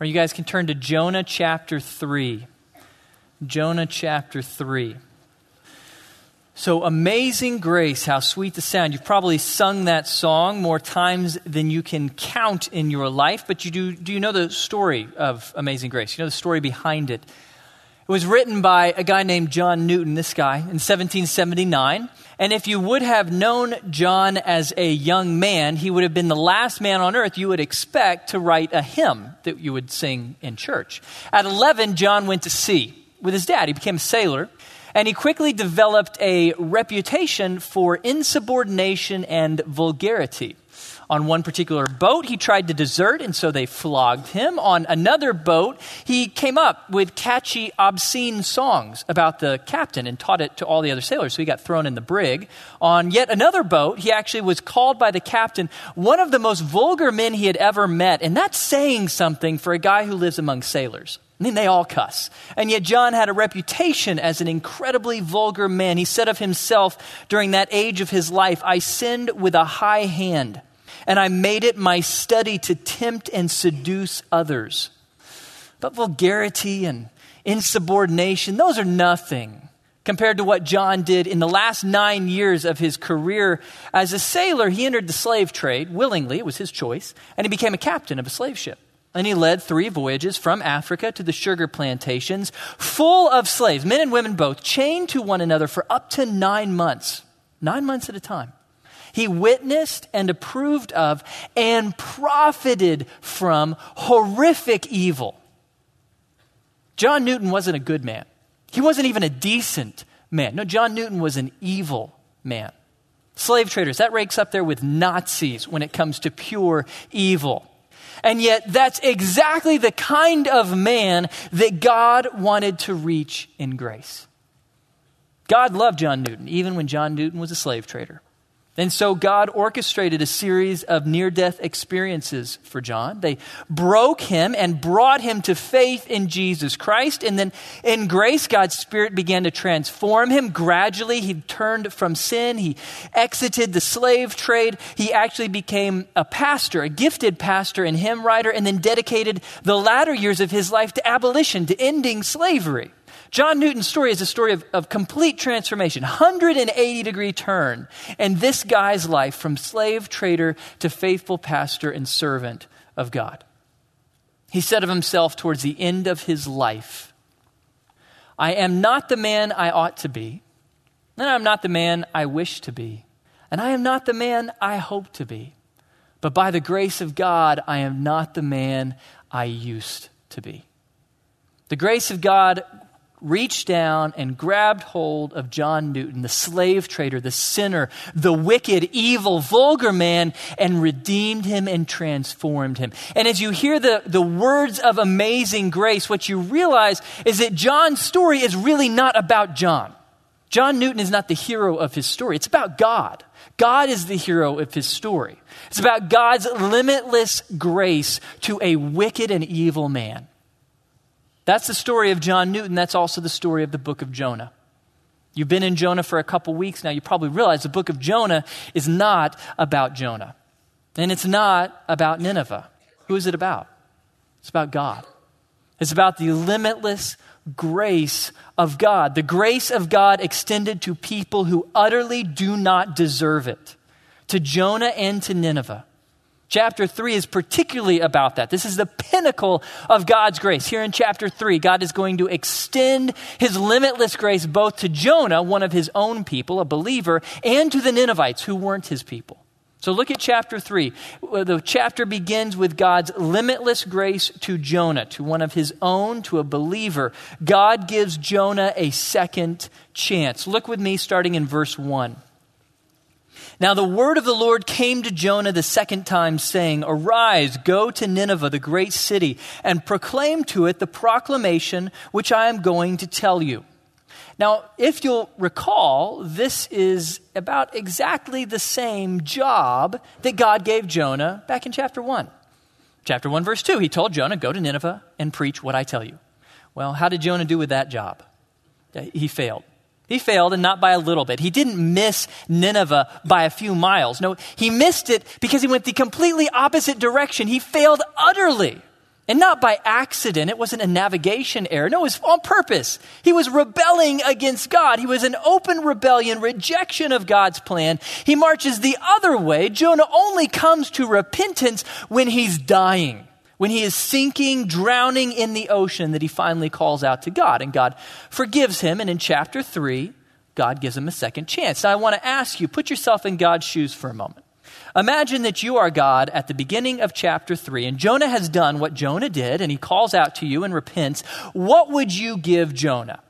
Or you guys can turn to Jonah chapter 3. Jonah chapter 3. So, Amazing Grace, how sweet the sound. You've probably sung that song more times than you can count in your life, but you do, do you know the story of Amazing Grace? You know the story behind it. It was written by a guy named John Newton, this guy, in 1779. And if you would have known John as a young man, he would have been the last man on earth you would expect to write a hymn that you would sing in church. At 11, John went to sea with his dad. He became a sailor. And he quickly developed a reputation for insubordination and vulgarity. On one particular boat, he tried to desert, and so they flogged him. On another boat, he came up with catchy, obscene songs about the captain and taught it to all the other sailors, so he got thrown in the brig. On yet another boat, he actually was called by the captain one of the most vulgar men he had ever met, and that's saying something for a guy who lives among sailors. I mean, they all cuss. And yet, John had a reputation as an incredibly vulgar man. He said of himself during that age of his life, I sinned with a high hand, and I made it my study to tempt and seduce others. But vulgarity and insubordination, those are nothing compared to what John did in the last nine years of his career as a sailor. He entered the slave trade willingly, it was his choice, and he became a captain of a slave ship. And he led three voyages from Africa to the sugar plantations, full of slaves, men and women both, chained to one another for up to nine months, nine months at a time. He witnessed and approved of and profited from horrific evil. John Newton wasn't a good man. He wasn't even a decent man. No, John Newton was an evil man. Slave traders, that ranks up there with Nazis when it comes to pure evil. And yet, that's exactly the kind of man that God wanted to reach in grace. God loved John Newton, even when John Newton was a slave trader. And so God orchestrated a series of near death experiences for John. They broke him and brought him to faith in Jesus Christ. And then in grace, God's Spirit began to transform him. Gradually, he turned from sin. He exited the slave trade. He actually became a pastor, a gifted pastor and hymn writer, and then dedicated the latter years of his life to abolition, to ending slavery. John Newton's story is a story of, of complete transformation, 180 degree turn in this guy's life from slave trader to faithful pastor and servant of God. He said of himself towards the end of his life, I am not the man I ought to be, and I'm not the man I wish to be, and I am not the man I hope to be. But by the grace of God, I am not the man I used to be. The grace of God reached down and grabbed hold of John Newton, the slave trader, the sinner, the wicked, evil, vulgar man, and redeemed him and transformed him. And as you hear the, the words of amazing grace, what you realize is that John's story is really not about John. John Newton is not the hero of his story, it's about God. God is the hero of his story. It's about God's limitless grace to a wicked and evil man. That's the story of John Newton. That's also the story of the book of Jonah. You've been in Jonah for a couple weeks now. You probably realize the book of Jonah is not about Jonah. And it's not about Nineveh. Who is it about? It's about God. It's about the limitless grace of God, the grace of God extended to people who utterly do not deserve it, to Jonah and to Nineveh. Chapter 3 is particularly about that. This is the pinnacle of God's grace. Here in chapter 3, God is going to extend his limitless grace both to Jonah, one of his own people, a believer, and to the Ninevites, who weren't his people. So look at chapter 3. Uh, the chapter begins with God's limitless grace to Jonah, to one of his own, to a believer. God gives Jonah a second chance. Look with me starting in verse 1. Now the word of the Lord came to Jonah the second time, saying, Arise, go to Nineveh, the great city, and proclaim to it the proclamation which I am going to tell you. Now, if you'll recall, this is about exactly the same job that God gave Jonah back in chapter 1. Chapter 1, verse 2, he told Jonah, Go to Nineveh and preach what I tell you. Well, how did Jonah do with that job? He failed. He failed, and not by a little bit. He didn't miss Nineveh by a few miles. No, he missed it because he went the completely opposite direction. He failed utterly. And not by accident. It wasn't a navigation error. No, it was on purpose. He was rebelling against God. He was an open rebellion, rejection of God's plan. He marches the other way. Jonah only comes to repentance when he's dying, when he is sinking, drowning in the ocean, that he finally calls out to God. And God forgives him. And in chapter 3, God gives him a second chance. Now, I want to ask you, put yourself in God's shoes for a moment. Imagine that you are God at the beginning of chapter 3, and Jonah has done what Jonah did, and he calls out to you and repents. What would you give Jonah?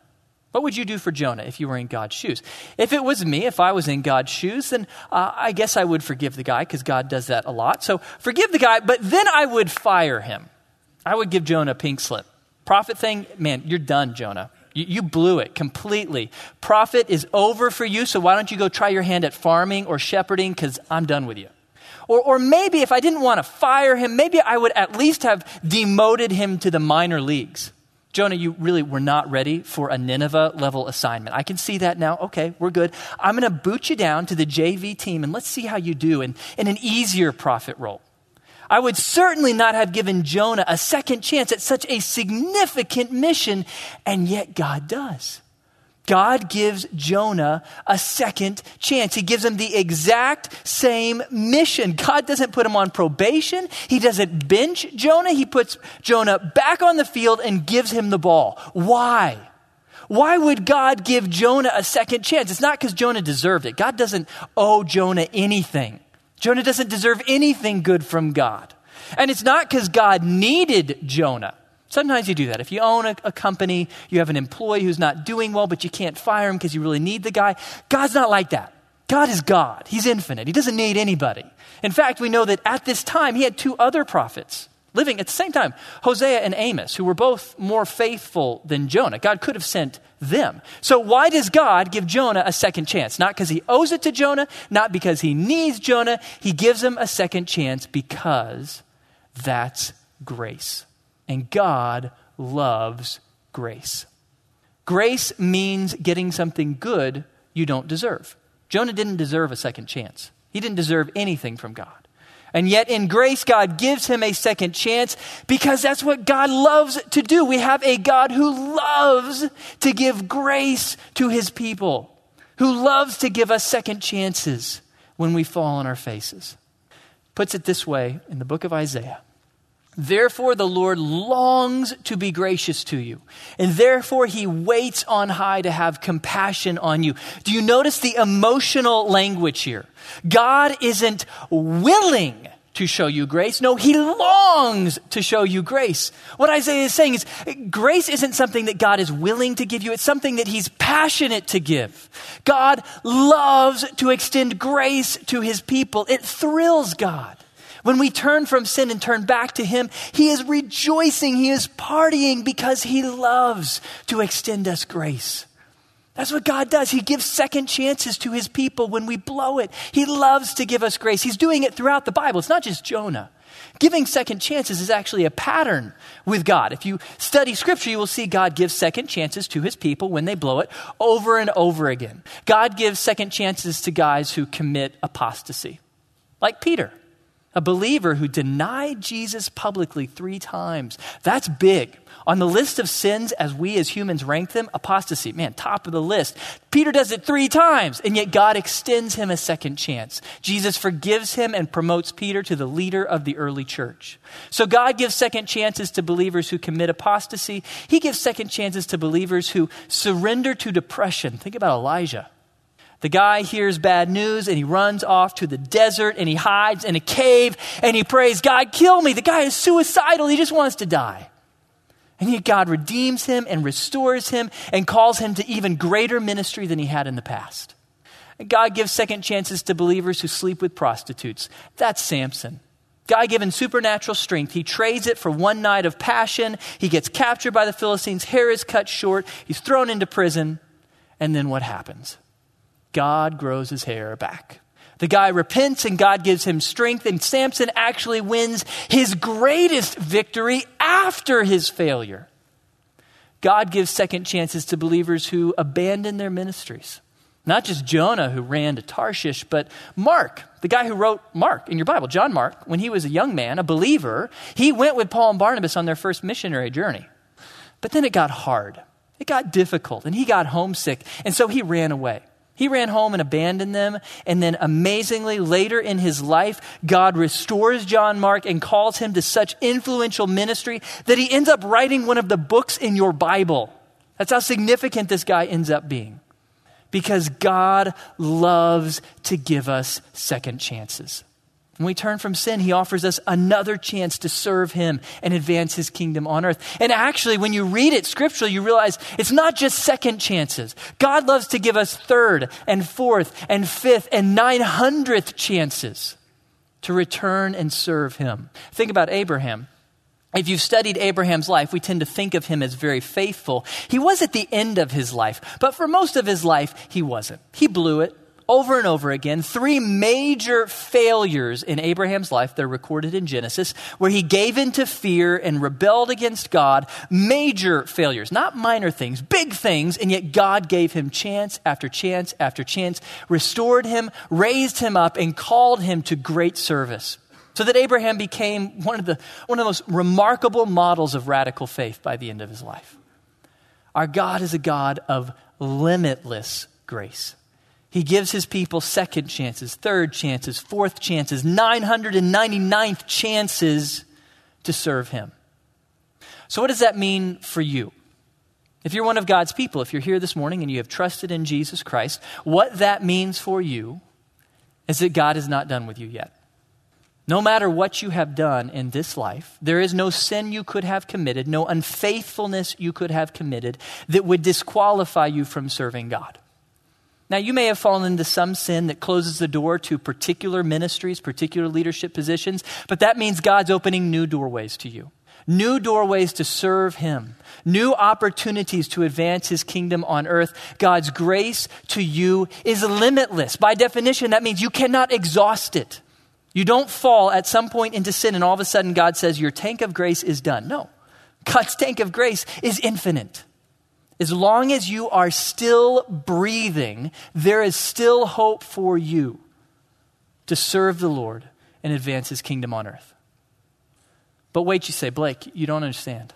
What would you do for Jonah if you were in God's shoes? If it was me, if I was in God's shoes, then uh, I guess I would forgive the guy because God does that a lot. So forgive the guy, but then I would fire him. I would give Jonah a pink slip. Prophet thing, man, you're done, Jonah. You, you, blew it completely. Prophet is over for you, so why don't you go try your hand at farming or shepherding because I'm done with you. Or, or maybe if I didn't want to fire him, maybe I would at least have demoted him to the minor leagues. Jonah, you really were not ready for a Nineveh level assignment. I can see that now. Okay, we're good. I'm going to boot you down to the JV team and let's see how you do in, in an easier prophet role. I would certainly not have given Jonah a second chance at such a significant mission, and yet God does. God gives Jonah a second chance. He gives him the exact same mission. God doesn't put him on probation. He doesn't bench Jonah. He puts Jonah back on the field and gives him the ball. Why? Why would God give Jonah a second chance? It's not because Jonah deserved it. God doesn't owe Jonah anything. Jonah doesn't deserve anything good from God. And it's not because God needed Jonah. Sometimes you do that. If you own a, a, company, you have an employee who's not doing well, but you can't fire him because you really need the guy. God's not like that. God is God. He's infinite. He doesn't need anybody. In fact, we know that at this time, he had two other prophets living at the same time Hosea and Amos, who were both more faithful than Jonah. God could have sent them. So, why does God give Jonah a second chance? Not because he owes it to Jonah, not because he needs Jonah. He gives him a second chance because that's grace. And God loves grace. Grace means getting something good you don't deserve. Jonah didn't deserve a second chance, he didn't deserve anything from God. And yet, in grace, God gives him a second chance because that's what God loves to do. We have a God who loves to give grace to his people, who loves to give us second chances when we fall on our faces. Puts it this way in the book of Isaiah Therefore, the Lord longs to be gracious to you, and therefore he waits on high to have compassion on you. Do you notice the emotional language here? God isn't willing to show you grace. No, he longs to show you grace. What Isaiah is saying is grace isn't something that God is willing to give you, it's something that he's passionate to give. God loves to extend grace to his people, it thrills God. When we turn from sin and turn back to Him, He is rejoicing, He is partying because He loves to extend us grace. That's what God does. He gives second chances to His people when we blow it. He loves to give us grace. He's doing it throughout the Bible. It's not just Jonah. Giving second chances is actually a pattern with God. If you study Scripture, you will see God gives second chances to His people when they blow it over and over again. God gives second chances to guys who commit apostasy, like Peter a believer who denied Jesus publicly three times. That's big. On the list of sins, as we as humans rank them, apostasy, man, top of the list. Peter does it three times, and yet God extends him a second chance. Jesus forgives him and promotes Peter to the leader of the early church. So God gives second chances to believers who commit apostasy. He gives second chances to believers who surrender to depression. Think about Elijah. The guy hears bad news and he runs off to the desert and he hides in a cave and he prays, God, kill me. The guy is suicidal. He just wants to die. And yet God redeems him and restores him and calls him to even greater ministry than he had in the past. God gives second chances to believers who sleep with prostitutes. That's Samson. God given supernatural strength. He trades it for one night of passion. He gets captured by the Philistines. Hair is cut short. He's thrown into prison. And then what happens? God grows his hair back. The guy repents and God gives him strength, and Samson actually wins his greatest victory after his failure. God gives second chances to believers who abandon their ministries. Not just Jonah who ran to Tarshish, but Mark, the guy who wrote Mark in your Bible, John Mark, when he was a young man, a believer, he went with Paul and Barnabas on their first missionary journey. But then it got hard. It got difficult, and he got homesick, and so he ran away. He ran home and abandoned them. And then, amazingly, later in his life, God restores John Mark and calls him to such influential ministry that he ends up writing one of the books in your Bible. That's how significant this guy ends up being. Because God loves to give us second chances. When we turn from sin, he offers us another chance to serve him and advance his kingdom on earth. And actually, when you read it scripturally, you realize it's not just second chances. God loves to give us third and fourth and fifth and nine hundredth chances to return and serve him. Think about Abraham. If you've studied Abraham's life, we tend to think of him as very faithful. He was at the end of his life, but for most of his life, he wasn't. He blew it over and over again three major failures in Abraham's life. They're recorded in Genesis, where he gave in to fear and rebelled against God. Major failures, not minor things, big things, and yet God gave him chance after chance after chance, restored him, raised him up, and called him to great service. So that Abraham became one of the, one of the most remarkable models of radical faith by the end of his life. Our God is a God of limitless grace. He gives his people second chances, third chances, fourth chances, 999th chances to serve him. So, what does that mean for you? If you're one of God's people, if you're here this morning and you have trusted in Jesus Christ, what that means for you is that God is not done with you yet. No matter what you have done in this life, there is no sin you could have committed, no unfaithfulness you could have committed that would disqualify you from serving God. Now, you may have fallen into some sin that closes the door to particular ministries, particular leadership positions, but that means God's opening new doorways to you. New doorways to serve Him, new opportunities to advance His kingdom on earth. God's grace to you is limitless. By definition, that means you cannot exhaust it. You don't fall at some point into sin and all of a sudden God says, Your tank of grace is done. No. God's tank of grace is infinite. As long as you are still breathing, there is still hope for you to serve the Lord and advance his kingdom on earth. But wait, you say, Blake, you don't understand.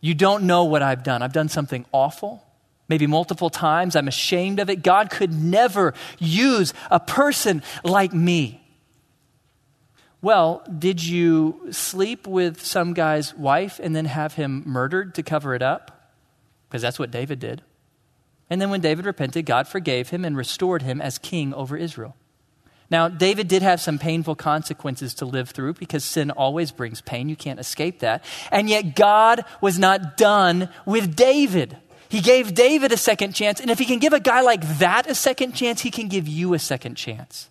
You don't know what I've done. I've done something awful, maybe multiple times. I'm ashamed of it. God could never use a person like me. Well, did you sleep with some guy's wife and then have him murdered to cover it up? Because that's what David did. And then when David repented, God forgave him and restored him as king over Israel. Now, David did have some painful consequences to live through because sin always brings pain. You can't escape that. And yet, God was not done with David. He gave David a second chance. And if he can give a guy like that a second chance, he can give you a second chance.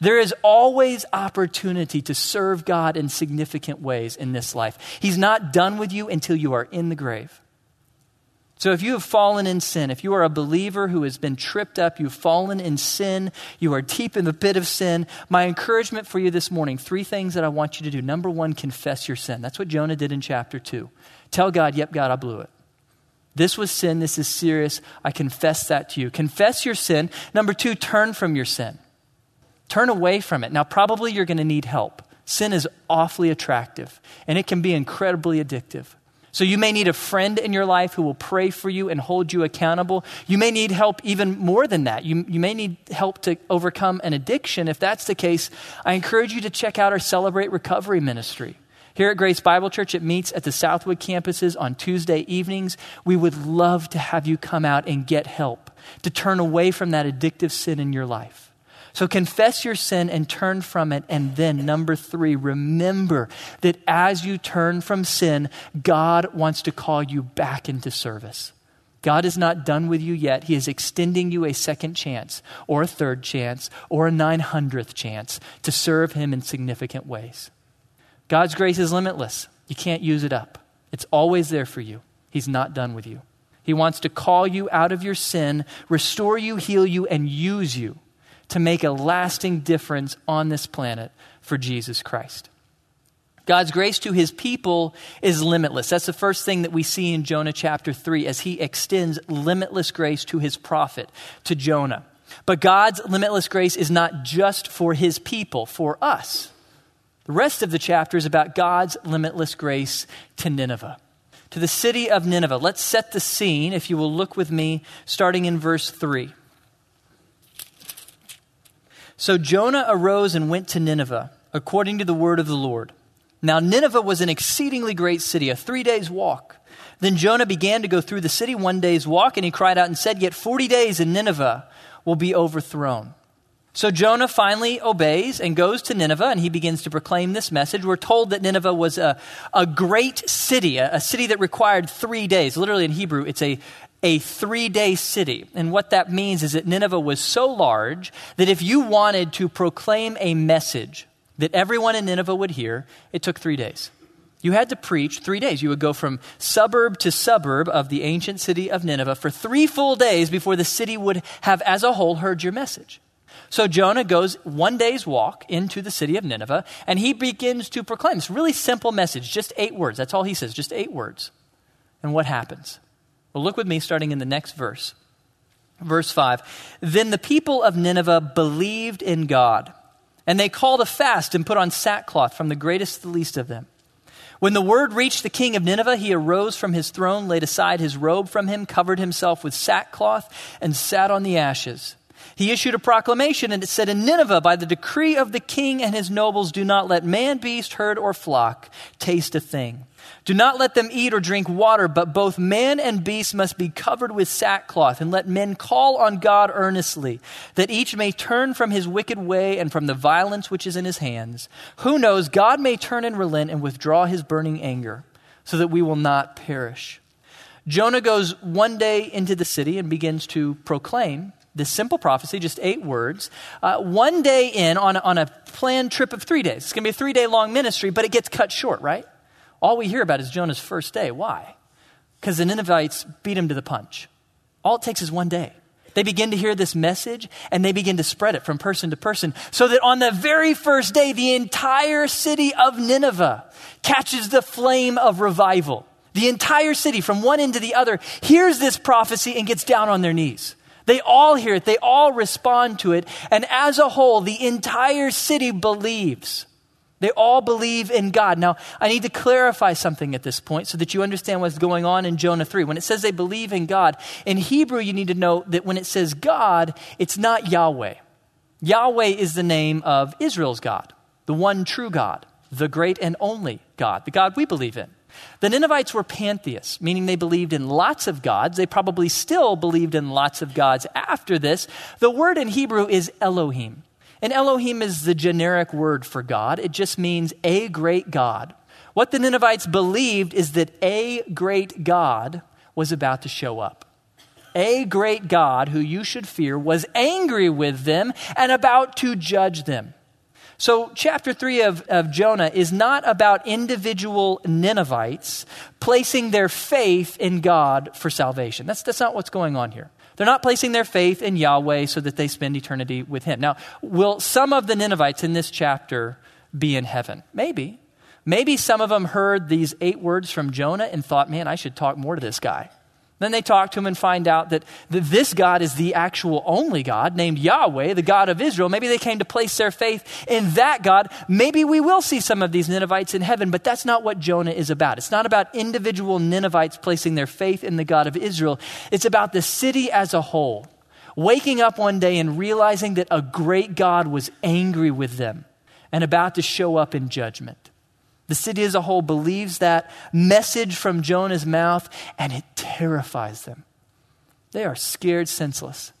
There is always opportunity to serve God in significant ways in this life. He's not done with you until you are in the grave. So, if you have fallen in sin, if you are a believer who has been tripped up, you've fallen in sin, you are deep in the pit of sin, my encouragement for you this morning three things that I want you to do. Number one, confess your sin. That's what Jonah did in chapter two. Tell God, yep, God, I blew it. This was sin. This is serious. I confess that to you. Confess your sin. Number two, turn from your sin. Turn away from it. Now, probably you're going to need help. Sin is awfully attractive, and it can be incredibly addictive. So you may need a friend in your life who will pray for you and hold you accountable. You may need help even more than that. You, you may need help to overcome an addiction. If that's the case, I encourage you to check out our Celebrate Recovery ministry. Here at Grace Bible Church, it meets at the Southwood campuses on Tuesday evenings. We would love to have you come out and get help to turn away from that addictive sin in your life. So confess your sin and turn from it. And then, number three, remember that as you turn from sin, God wants to call you back into service. God is not done with you yet. He is extending you a second chance, or a third chance, or a 900th chance to serve Him in significant ways. God's grace is limitless. You can't use it up, it's always there for you. He's not done with you. He wants to call you out of your sin, restore you, heal you, and use you to make a lasting difference on this planet for Jesus Christ. God's grace to his people is limitless. That's the first thing that we see in Jonah chapter 3 as he extends limitless grace to his prophet, to Jonah. But God's limitless grace is not just for his people, for us. The rest of the chapter is about God's limitless grace to Nineveh, to the city of Nineveh. Let's set the scene, if you will look with me, starting in verse 3. So Jonah arose and went to Nineveh, according to the word of the Lord. Now, Nineveh was an exceedingly great city, a three days' walk. Then Jonah began to go through the city one day's walk, and he cried out and said, Yet 40 days and Nineveh will be overthrown. So Jonah finally obeys and goes to Nineveh, and he begins to proclaim this message. We're told that Nineveh was a, a great city, a, a city that required three days. Literally in Hebrew, it's a, a three day city. And what that means is that Nineveh was so large that if you wanted to proclaim a message that everyone in Nineveh would hear, it took three days. You had to preach three days. You would go from suburb to suburb of the ancient city of Nineveh for three full days before the city would have, as a whole, heard your message. So Jonah goes one day's walk into the city of Nineveh and he begins to proclaim this really simple message, just eight words. That's all he says, just eight words. And what happens? Well, look with me starting in the next verse. Verse 5 Then the people of Nineveh believed in God and they called a fast and put on sackcloth from the greatest to the least of them. When the word reached the king of Nineveh, he arose from his throne, laid aside his robe from him, covered himself with sackcloth, and sat on the ashes. He issued a proclamation, and it said, In Nineveh, by the decree of the king and his nobles, do not let man, beast, herd, or flock taste a thing. Do not let them eat or drink water, but both man and beast must be covered with sackcloth, and let men call on God earnestly, that each may turn from his wicked way and from the violence which is in his hands. Who knows, God may turn and relent and withdraw his burning anger, so that we will not perish. Jonah goes one day into the city and begins to proclaim this simple prophecy, just eight words, uh, one day in on, on a planned trip of three days. It's going to be a three day long ministry, but it gets cut short, right? All we hear about is Jonah's first day. Why? Because the Ninevites beat him to the punch. All it takes is one day. They begin to hear this message and they begin to spread it from person to person so that on the very first day, the entire city of Nineveh catches the flame of revival. The entire city, from one end to the other, hears this prophecy and gets down on their knees. They all hear it, they all respond to it, and as a whole, the entire city believes. They all believe in God. Now, I need to clarify something at this point so that you understand what's going on in Jonah 3. When it says they believe in God, in Hebrew, you need to know that when it says God, it's not Yahweh. Yahweh is the name of Israel's God, the one true God, the great and only God, the God we believe in. The Ninevites were pantheists, meaning they believed in lots of gods. They probably still believed in lots of gods after this. The word in Hebrew is Elohim. And Elohim is the generic word for God, it just means a great God. What the Ninevites believed is that a great God was about to show up. A great God who you should fear was angry with them and about to judge them. So, chapter 3 of, of Jonah is not about individual Ninevites placing their faith in God for salvation. That's, that's not what's going on here. They're not placing their faith in Yahweh so that they spend eternity with Him. Now, will some of the Ninevites in this chapter be in heaven? Maybe. Maybe some of them heard these eight words from Jonah and thought, man, I should talk more to this guy. Then they talk to him and find out that, that this God is the actual only God, named Yahweh, the God of Israel. Maybe they came to place their faith in that God. Maybe we will see some of these Ninevites in heaven, but that's not what Jonah is about. It's not about individual Ninevites placing their faith in the God of Israel. It's about the city as a whole, waking up one day and realizing that a great God was angry with them and about to show up in judgment. The city as a whole believes that message from Jonah's mouth, and it terrifies them. They are scared senseless.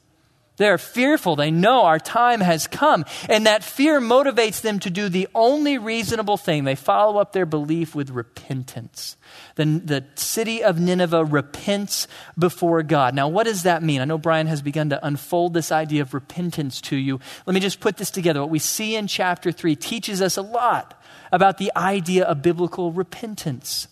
They are fearful. They know our time has come. And that fear motivates them to do the only reasonable thing. They follow up their belief with repentance. The, the city of Nineveh repents before God. Now, what does that mean? I know Brian has begun to unfold this idea of repentance to you. Let me just put this together. What we see in chapter 3 teaches us a lot about the idea of biblical repentance.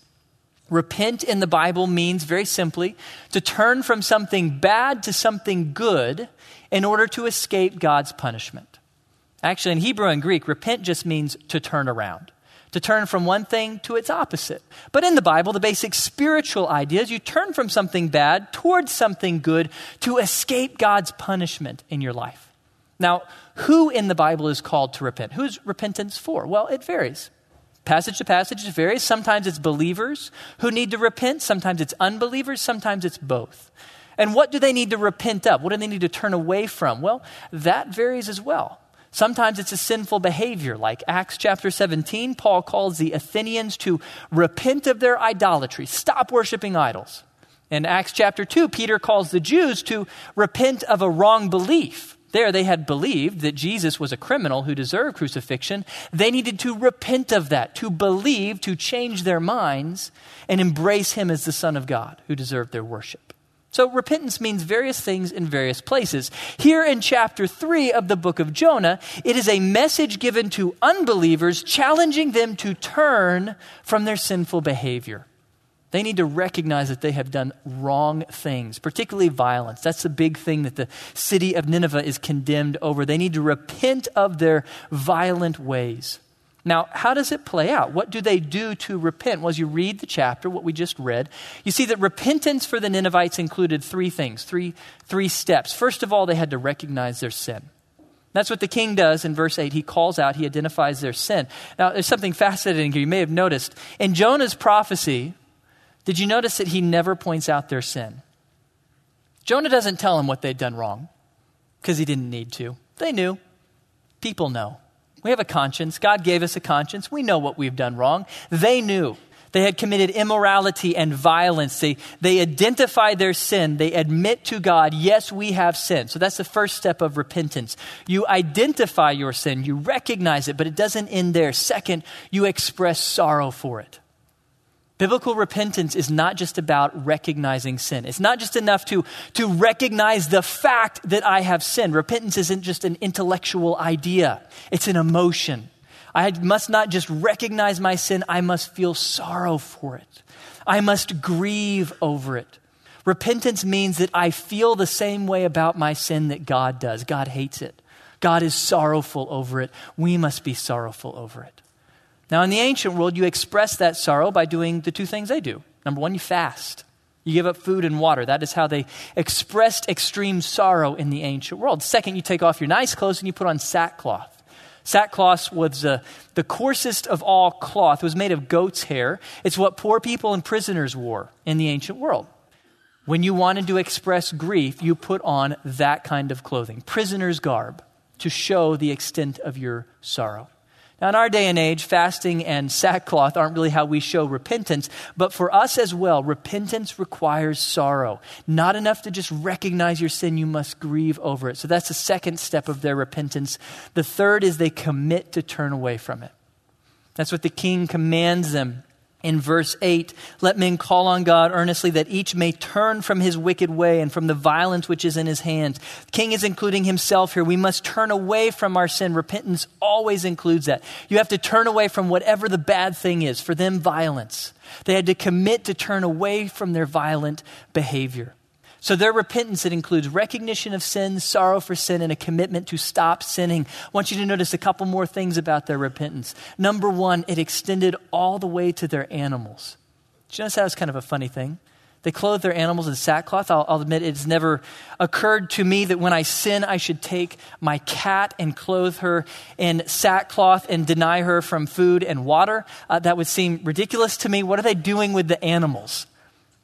Repent in the Bible means very simply to turn from something bad to something good in order to escape God's punishment. Actually, in Hebrew and Greek, repent just means to turn around, to turn from one thing to its opposite. But in the Bible, the basic spiritual idea is you turn from something bad towards something good to escape God's punishment in your life. Now, who in the Bible is called to repent? Who's repentance for? Well, it varies. Passage to passage, it varies. Sometimes it's believers who need to repent, sometimes it's unbelievers, sometimes it's both. And what do they need to repent of? What do they need to turn away from? Well, that varies as well. Sometimes it's a sinful behavior, like Acts chapter 17. Paul calls the Athenians to repent of their idolatry, stop worshiping idols. In Acts chapter 2, Peter calls the Jews to repent of a wrong belief. There, they had believed that Jesus was a criminal who deserved crucifixion. They needed to repent of that, to believe, to change their minds, and embrace him as the Son of God who deserved their worship. So, repentance means various things in various places. Here in chapter 3 of the book of Jonah, it is a message given to unbelievers, challenging them to turn from their sinful behavior. They need to recognize that they have done wrong things, particularly violence. That's the big thing that the city of Nineveh is condemned over. They need to repent of their violent ways. Now, how does it play out? What do they do to repent? Well, as you read the chapter, what we just read, you see that repentance for the Ninevites included three things, three, three steps. First of all, they had to recognize their sin. That's what the king does in verse 8. He calls out, he identifies their sin. Now, there's something fascinating here. You may have noticed. In Jonah's prophecy, did you notice that he never points out their sin? Jonah doesn't tell them what they'd done wrong because he didn't need to. They knew. People know. We have a conscience. God gave us a conscience. We know what we've done wrong. They knew. They had committed immorality and violence. They, they identify their sin. They admit to God, yes, we have sinned. So that's the first step of repentance. You identify your sin, you recognize it, but it doesn't end there. Second, you express sorrow for it. Biblical repentance is not just about recognizing sin. It's not just enough to, to recognize the fact that I have sinned. Repentance isn't just an intellectual idea, it's an emotion. I must not just recognize my sin, I must feel sorrow for it. I must grieve over it. Repentance means that I feel the same way about my sin that God does. God hates it. God is sorrowful over it. We must be sorrowful over it. Now, in the ancient world, you express that sorrow by doing the two things they do. Number one, you fast. You give up food and water. That is how they expressed extreme sorrow in the ancient world. Second, you take off your nice clothes and you put on sackcloth. Sackcloth was uh, the coarsest of all cloth. It was made of goat's hair. It's what poor people and prisoners wore in the ancient world. When you wanted to express grief, you put on that kind of clothing, prisoner's garb, to show the extent of your sorrow. Now, in our day and age, fasting and sackcloth aren't really how we show repentance, but for us as well, repentance requires sorrow. Not enough to just recognize your sin, you must grieve over it. So that's the second step of their repentance. The third is they commit to turn away from it. That's what the king commands them in verse 8 let men call on god earnestly that each may turn from his wicked way and from the violence which is in his hands. The king is including himself here. We must turn away from our sin. Repentance always includes that. You have to turn away from whatever the bad thing is. For them violence. They had to commit to turn away from their violent behavior so their repentance, it includes recognition of sin, sorrow for sin, and a commitment to stop sinning. I want you to notice a couple more things about their repentance. Number one, it extended all the way to their animals. Did you notice that was kind of a funny thing? They clothe their animals in sackcloth. I'll, I'll, admit it's never occurred to me that when I sin, I should take my cat and clothe her in sackcloth and deny her from food and water. Uh, that would seem ridiculous to me. What are they doing with the animals?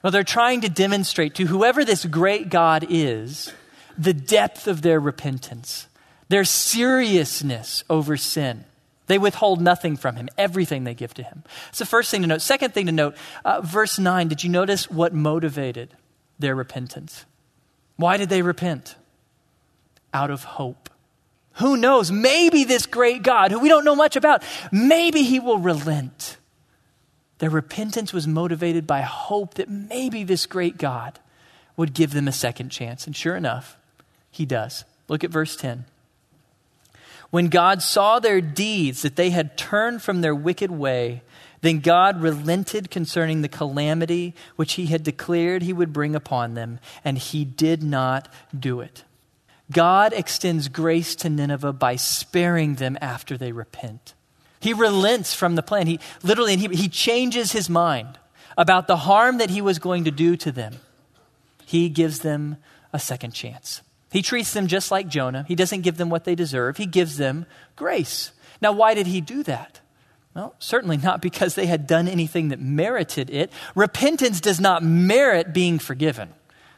Well, they're trying to demonstrate to whoever this great God is the depth of their repentance, their seriousness over sin. They withhold nothing from him, everything they give to him. It's the first thing to note. Second thing to note, uh, verse 9, did you notice what motivated their repentance? Why did they repent? Out of hope. Who knows? Maybe this great God, who we don't know much about, maybe he will relent. Their repentance was motivated by hope that maybe this great God would give them a second chance. And sure enough, he does. Look at verse 10. When God saw their deeds, that they had turned from their wicked way, then God relented concerning the calamity which he had declared he would bring upon them, and he did not do it. God extends grace to Nineveh by sparing them after they repent. He relents from the plan. He literally, and he, he changes his mind about the harm that he was going to do to them. He gives them a second chance. He treats them just like Jonah. He doesn't give them what they deserve, he gives them grace. Now, why did he do that? Well, certainly not because they had done anything that merited it. Repentance does not merit being forgiven.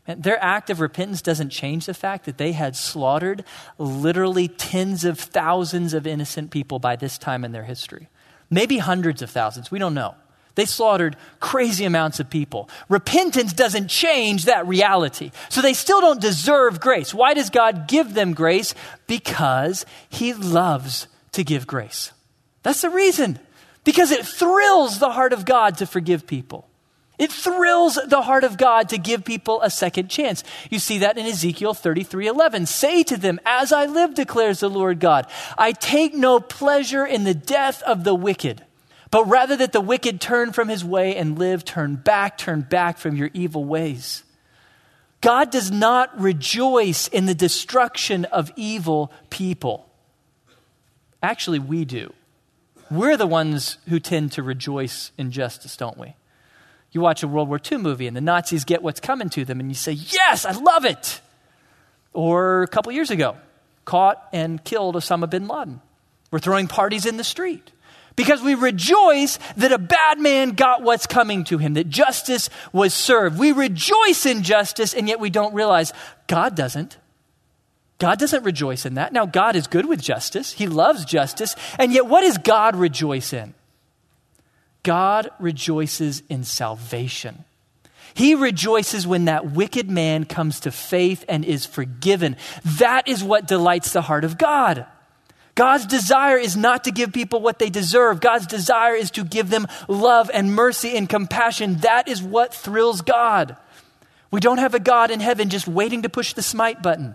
Their act of repentance doesn't change the fact that they had slaughtered literally tens of thousands of innocent people by this time in their history. Maybe hundreds of thousands. We don't know. They slaughtered crazy amounts of people. Repentance doesn't change that reality. So they still don't deserve grace. Why does God give them grace? Because He loves to give grace. That's the reason. Because it thrills the heart of God to forgive people. It thrills the heart of God to give people a second chance. You see that in Ezekiel 33 11. Say to them, As I live, declares the Lord God, I take no pleasure in the death of the wicked, but rather that the wicked turn from his way and live, turn back, turn back from your evil ways. God does not rejoice in the destruction of evil people. Actually, we do. We're the ones who tend to rejoice in justice, don't we? You watch a World War II movie and the Nazis get what's coming to them, and you say, Yes, I love it. Or a couple years ago, caught and killed Osama bin Laden. We're throwing parties in the street because we rejoice that a bad man got what's coming to him, that justice was served. We rejoice in justice, and yet we don't realize God doesn't. God doesn't rejoice in that. Now, God is good with justice, He loves justice, and yet what does God rejoice in? God rejoices in salvation. He rejoices when that wicked man comes to faith and is forgiven. That is what delights the heart of God. God's desire is not to give people what they deserve. God's desire is to give them love and mercy and compassion. That is what thrills God. We don't have a God in heaven just waiting to push the smite button.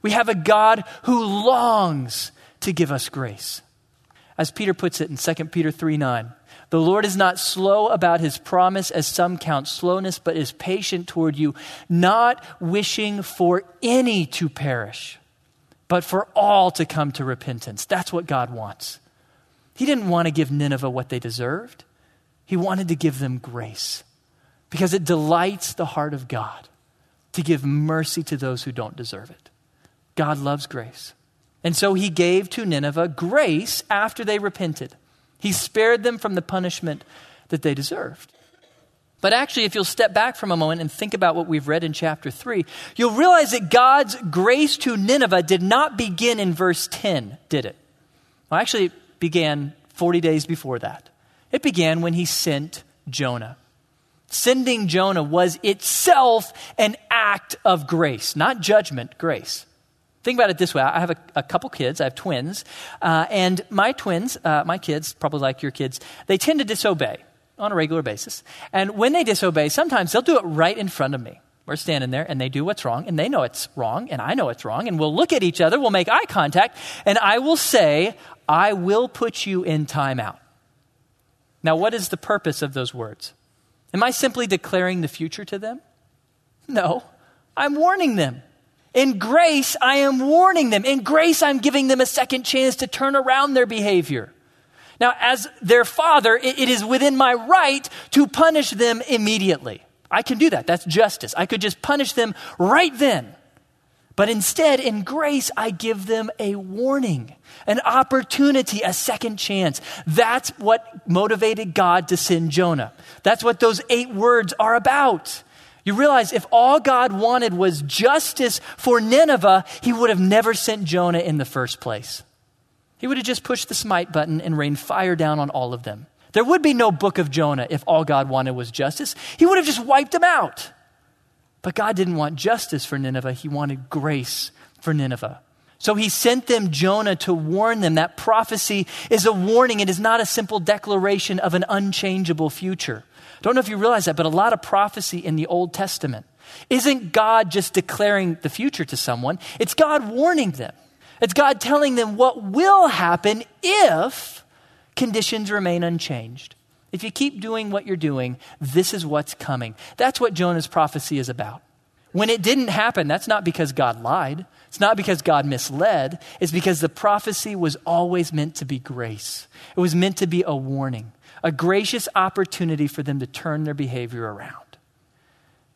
We have a God who longs to give us grace. As Peter puts it in 2 Peter 3 9, the Lord is not slow about his promise, as some count slowness, but is patient toward you, not wishing for any to perish, but for all to come to repentance. That's what God wants. He didn't want to give Nineveh what they deserved, He wanted to give them grace because it delights the heart of God to give mercy to those who don't deserve it. God loves grace. And so He gave to Nineveh grace after they repented. He spared them from the punishment that they deserved. But actually, if you'll step back from a moment and think about what we've read in chapter 3, you'll realize that God's grace to Nineveh did not begin in verse 10, did it? Well, actually, it began 40 days before that. It began when he sent Jonah. Sending Jonah was itself an act of grace, not judgment, grace. Think about it this way I have a, a couple kids, I have twins, uh, and my twins, uh, my kids, probably like your kids, they tend to disobey on a regular basis. And when they disobey, sometimes they'll do it right in front of me. We're standing there and they do what's wrong and they know it's wrong and I know it's wrong and we'll look at each other, we'll make eye contact, and I will say, I will put you in timeout. Now, what is the purpose of those words? Am I simply declaring the future to them? No, I'm warning them. In grace, I am warning them. In grace, I'm giving them a second chance to turn around their behavior. Now, as their father, it, it is within my right to punish them immediately. I can do that. That's justice. I could just punish them right then. But instead, in grace, I give them a warning, an opportunity, a second chance. That's what motivated God to send Jonah. That's what those eight words are about. You realize if all God wanted was justice for Nineveh, he would have never sent Jonah in the first place. He would have just pushed the smite button and rained fire down on all of them. There would be no book of Jonah if all God wanted was justice. He would have just wiped them out. But God didn't want justice for Nineveh, He wanted grace for Nineveh. So he sent them Jonah to warn them. That prophecy is a warning. It is not a simple declaration of an unchangeable future. Don't know if you realize that, but a lot of prophecy in the Old Testament isn't God just declaring the future to someone, it's God warning them. It's God telling them what will happen if conditions remain unchanged. If you keep doing what you're doing, this is what's coming. That's what Jonah's prophecy is about. When it didn't happen, that's not because God lied. It's not because God misled. It's because the prophecy was always meant to be grace. It was meant to be a warning, a gracious opportunity for them to turn their behavior around.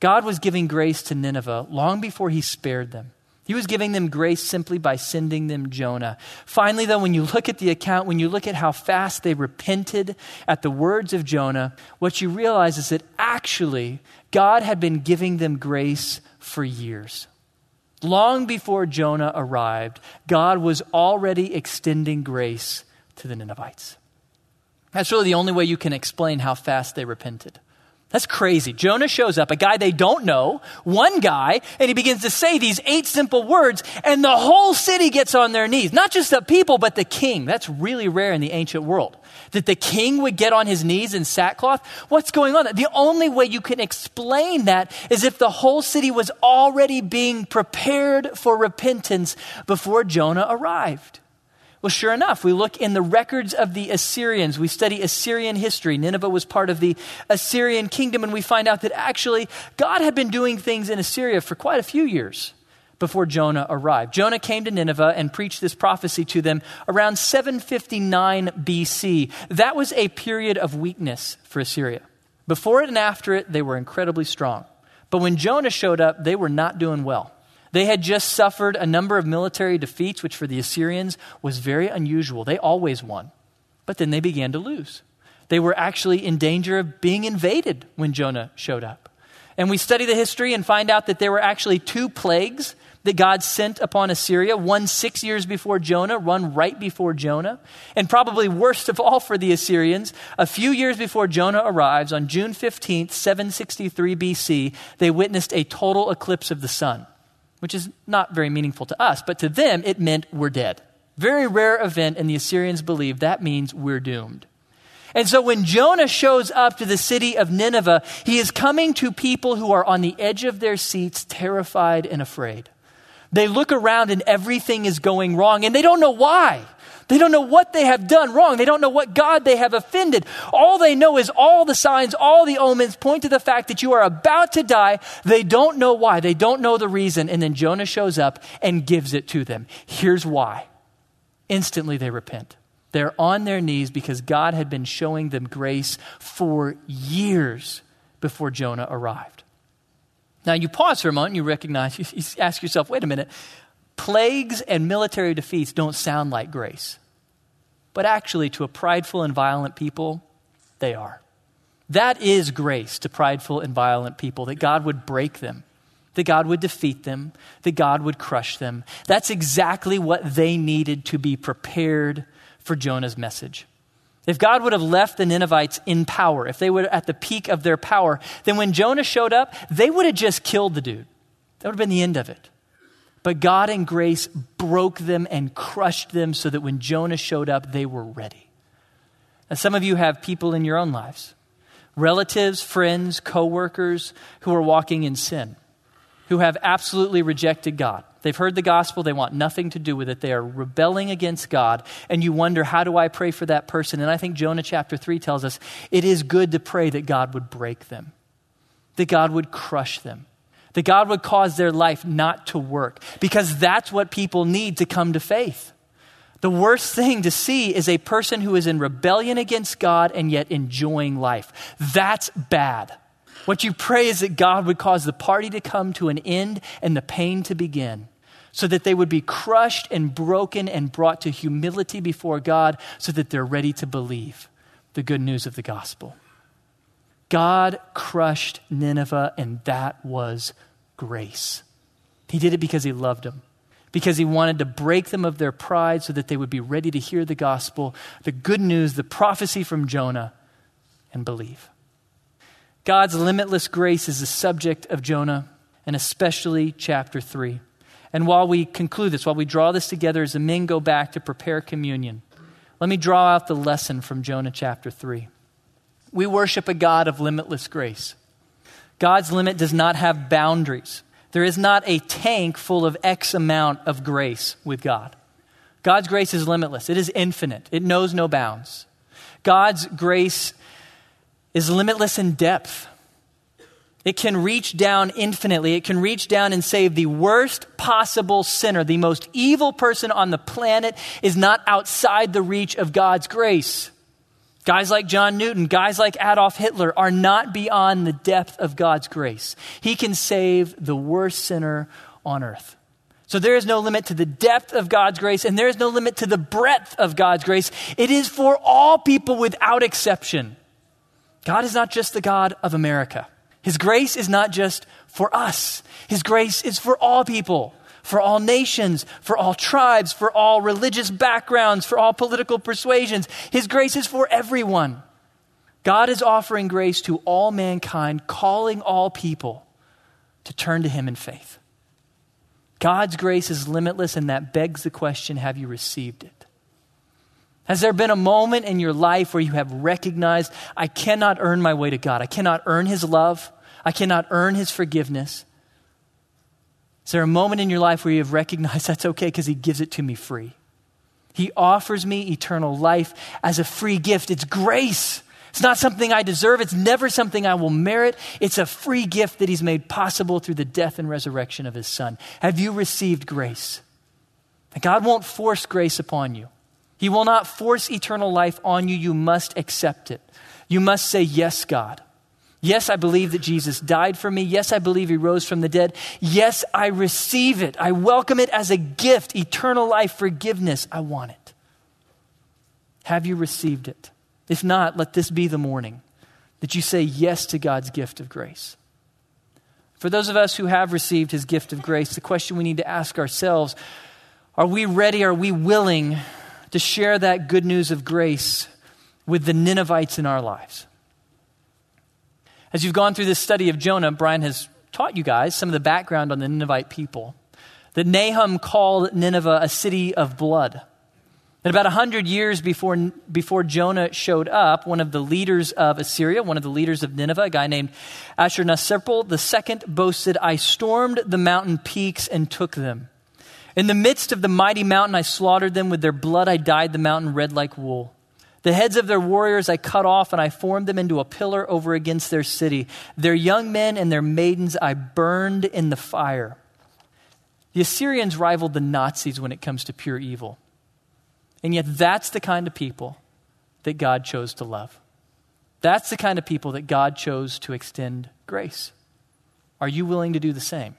God was giving grace to Nineveh long before he spared them. He was giving them grace simply by sending them Jonah. Finally, though, when you look at the account, when you look at how fast they repented at the words of Jonah, what you realize is that actually God had been giving them grace for years. Long before Jonah arrived, God was already extending grace to the Ninevites. That's really the only way you can explain how fast they repented. That's crazy. Jonah shows up, a guy they don't know, one guy, and he begins to say these eight simple words, and the whole city gets on their knees. Not just the people, but the king. That's really rare in the ancient world. That the king would get on his knees in sackcloth. What's going on? The only way you can explain that is if the whole city was already being prepared for repentance before Jonah arrived. Well, sure enough, we look in the records of the Assyrians. We study Assyrian history. Nineveh was part of the Assyrian kingdom, and we find out that actually God had been doing things in Assyria for quite a few years before Jonah arrived. Jonah came to Nineveh and preached this prophecy to them around 759 BC. That was a period of weakness for Assyria. Before it and after it, they were incredibly strong. But when Jonah showed up, they were not doing well. They had just suffered a number of military defeats, which for the Assyrians was very unusual. They always won, but then they began to lose. They were actually in danger of being invaded when Jonah showed up. And we study the history and find out that there were actually two plagues that God sent upon Assyria, one six years before Jonah, one right before Jonah. And probably worst of all for the Assyrians, a few years before Jonah arrives, on June 15th, 763 BC, they witnessed a total eclipse of the sun which is not very meaningful to us, but to them it meant we're dead. Very rare event, and the Assyrians believe that means we're doomed. And so when Jonah shows up to the city of Nineveh, he is coming to people who are on the edge of their seats, terrified and afraid. They look around and everything is going wrong, and they don't know why. They don't know what they have done wrong. They don't know what God they have offended. All they know is all the signs, all the omens point to the fact that you are about to die. They don't know why. They don't know the reason. And then Jonah shows up and gives it to them. Here's why. Instantly they repent. They're on their knees because God had been showing them grace for years before Jonah arrived. Now you pause for a moment and you recognize, you ask yourself, wait a minute, Plagues and military defeats don't sound like grace. But actually, to a prideful and violent people, they are. That is grace to prideful and violent people, that God would break them, that God would defeat them, that God would crush them. That's exactly what they needed to be prepared for Jonah's message. If God would have left the Ninevites in power, if they were at the peak of their power, then when Jonah showed up, they would have just killed the dude. That would have been the end of it. But God in grace broke them and crushed them so that when Jonah showed up, they were ready. And some of you have people in your own lives relatives, friends, coworkers who are walking in sin, who have absolutely rejected God. They've heard the gospel, they want nothing to do with it. They are rebelling against God, and you wonder, how do I pray for that person? And I think Jonah chapter 3 tells us it is good to pray that God would break them, that God would crush them, that God would cause their life not to work because that's what people need to come to faith. The worst thing to see is a person who is in rebellion against God and yet enjoying life. That's bad. What you pray is that God would cause the party to come to an end and the pain to begin so that they would be crushed and broken and brought to humility before God so that they're ready to believe the good news of the gospel. God crushed Nineveh, and that was grace. He did it because he loved them, because he wanted to break them of their pride so that they would be ready to hear the gospel, the good news, the prophecy from Jonah, and believe. God's limitless grace is the subject of Jonah, and especially chapter 3. And while we conclude this, while we draw this together as the men go back to prepare communion, let me draw out the lesson from Jonah chapter 3. We worship a God of limitless grace. God's limit does not have boundaries. There is not a tank full of X amount of grace with God. God's grace is limitless, it is infinite, it knows no bounds. God's grace is limitless in depth. It can reach down infinitely. It can reach down and save the worst possible sinner. The most evil person on the planet is not outside the reach of God's grace. Guys like John Newton, guys like Adolf Hitler are not beyond the depth of God's grace. He can save the worst sinner on earth. So there is no limit to the depth of God's grace, and there is no limit to the breadth of God's grace. It is for all people without exception. God is not just the God of America. His grace is not just for us. His grace is for all people, for all nations, for all tribes, for all religious backgrounds, for all political persuasions. His grace is for everyone. God is offering grace to all mankind, calling all people to turn to Him in faith. God's grace is limitless, and that begs the question have you received it? Has there been a moment in your life where you have recognized, I cannot earn my way to God? I cannot earn His love. I cannot earn His forgiveness. Is there a moment in your life where you have recognized that's okay because He gives it to me free? He offers me eternal life as a free gift. It's grace. It's not something I deserve. It's never something I will merit. It's a free gift that He's made possible through the death and resurrection of His Son. Have you received grace? God won't force grace upon you. He will not force eternal life on you. You must accept it. You must say, Yes, God. Yes, I believe that Jesus died for me. Yes, I believe he rose from the dead. Yes, I receive it. I welcome it as a gift, eternal life, forgiveness. I want it. Have you received it? If not, let this be the morning that you say yes to God's gift of grace. For those of us who have received his gift of grace, the question we need to ask ourselves are we ready? Are we willing to share that good news of grace with the Ninevites in our lives. As you've gone through this study of Jonah, Brian has taught you guys some of the background on the Ninevite people. That Nahum called Nineveh a city of blood. And about 100 years before, before Jonah showed up, one of the leaders of Assyria, one of the leaders of Nineveh, a guy named Ashurnasirpal II, boasted, I stormed the mountain peaks and took them. In the midst of the mighty mountain, I slaughtered them. With their blood, I dyed the mountain red like wool. The heads of their warriors I cut off, and I formed them into a pillar over against their city. Their young men and their maidens I burned in the fire. The Assyrians rivaled the Nazis when it comes to pure evil. And yet, that's the kind of people that God chose to love. That's the kind of people that God chose to extend grace. Are you willing to do the same?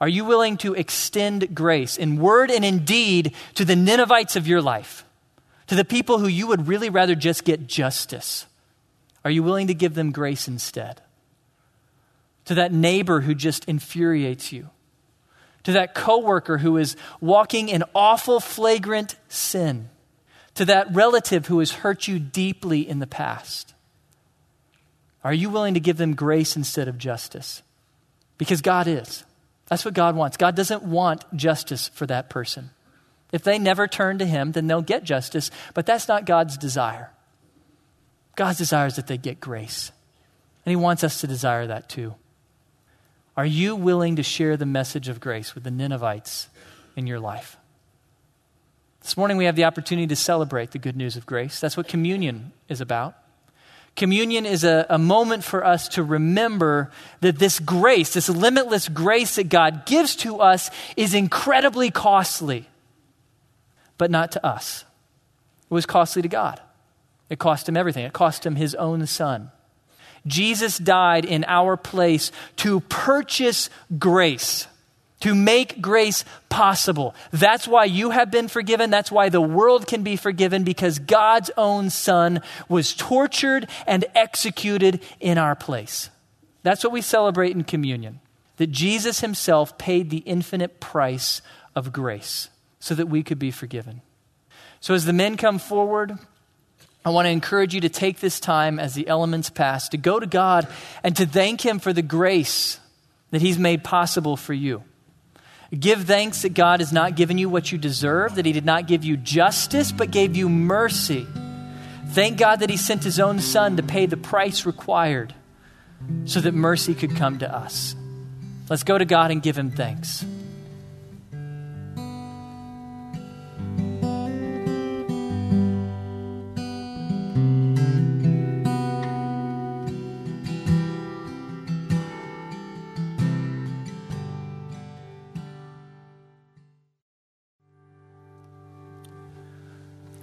Are you willing to extend grace in word and in deed to the Ninevites of your life? To the people who you would really rather just get justice? Are you willing to give them grace instead? To that neighbor who just infuriates you? To that coworker who is walking in awful, flagrant sin? To that relative who has hurt you deeply in the past? Are you willing to give them grace instead of justice? Because God is. That's what God wants. God doesn't want justice for that person. If they never turn to Him, then they'll get justice, but that's not God's desire. God's desire is that they get grace. And He wants us to desire that too. Are you willing to share the message of grace with the Ninevites in your life? This morning we have the opportunity to celebrate the good news of grace. That's what communion is about. Communion is a, a moment for us to remember that this grace, this limitless grace that God gives to us, is incredibly costly, but not to us. It was costly to God. It cost him everything, it cost him his own son. Jesus died in our place to purchase grace to make grace possible. That's why you have been forgiven. That's why the world can be forgiven because God's own Son was tortured and executed in our place. That's what we celebrate in communion. That Jesus himself paid the infinite price of grace so that we could be forgiven. So as the men come forward, I want to encourage you to take this time as the elements pass to go to God and to thank Him for the grace that He's made possible for you. Give thanks that God has not given you what you deserve, that He did not give you justice, but gave you mercy. Thank God that He sent His own Son to pay the price required so that mercy could come to us. Let's go to God and give Him thanks.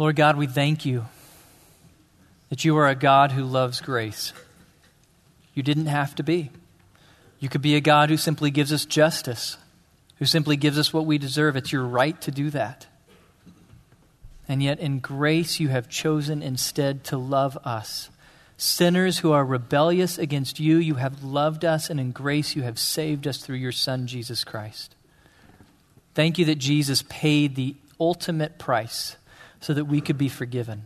Lord God, we thank you that you are a God who loves grace. You didn't have to be. You could be a God who simply gives us justice, who simply gives us what we deserve. It's your right to do that. And yet, in grace, you have chosen instead to love us. Sinners who are rebellious against you, you have loved us, and in grace, you have saved us through your Son, Jesus Christ. Thank you that Jesus paid the ultimate price so that we could be forgiven.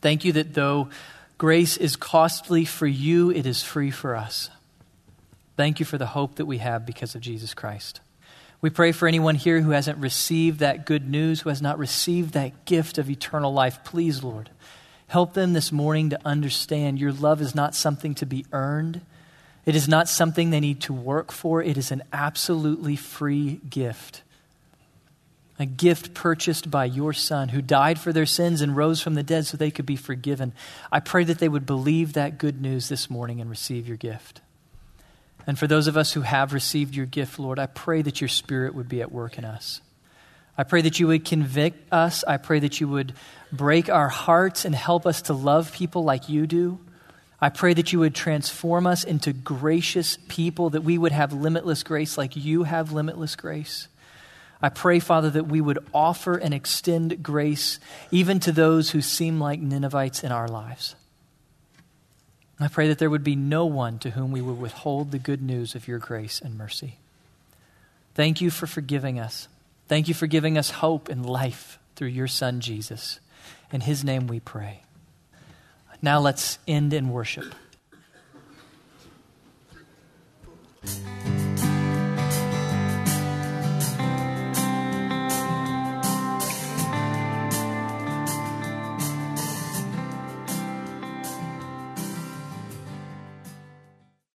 Thank you that though grace is costly for you, it is free for us. Thank you for the hope that we have because of Jesus Christ. We pray for anyone here who hasn't received that good news, who has not received that gift of eternal life. Please, Lord, help them this morning to understand your love is not something to be earned. It is not something they need to work for. It is an absolutely free gift a gift purchased by your Son who died for their sins and rose from the dead so they could be forgiven. I pray that they would believe that good news this morning and receive your gift. And for those of us who have received your gift, Lord, I pray that your Spirit would be at work in us. I pray that you would convict us. I pray that you would break our hearts and help us to love people like you do. I pray that you would transform us into gracious people, that we would have limitless grace like you have limitless grace. I pray, Father, that we would offer and extend grace even to those who seem like Ninevites in our lives. I pray that there would be no one to whom we would withhold the good news of your grace and mercy. Thank you for forgiving us. Thank you for giving us hope and life through your Son, Jesus. In his name we pray. Now let's end in worship.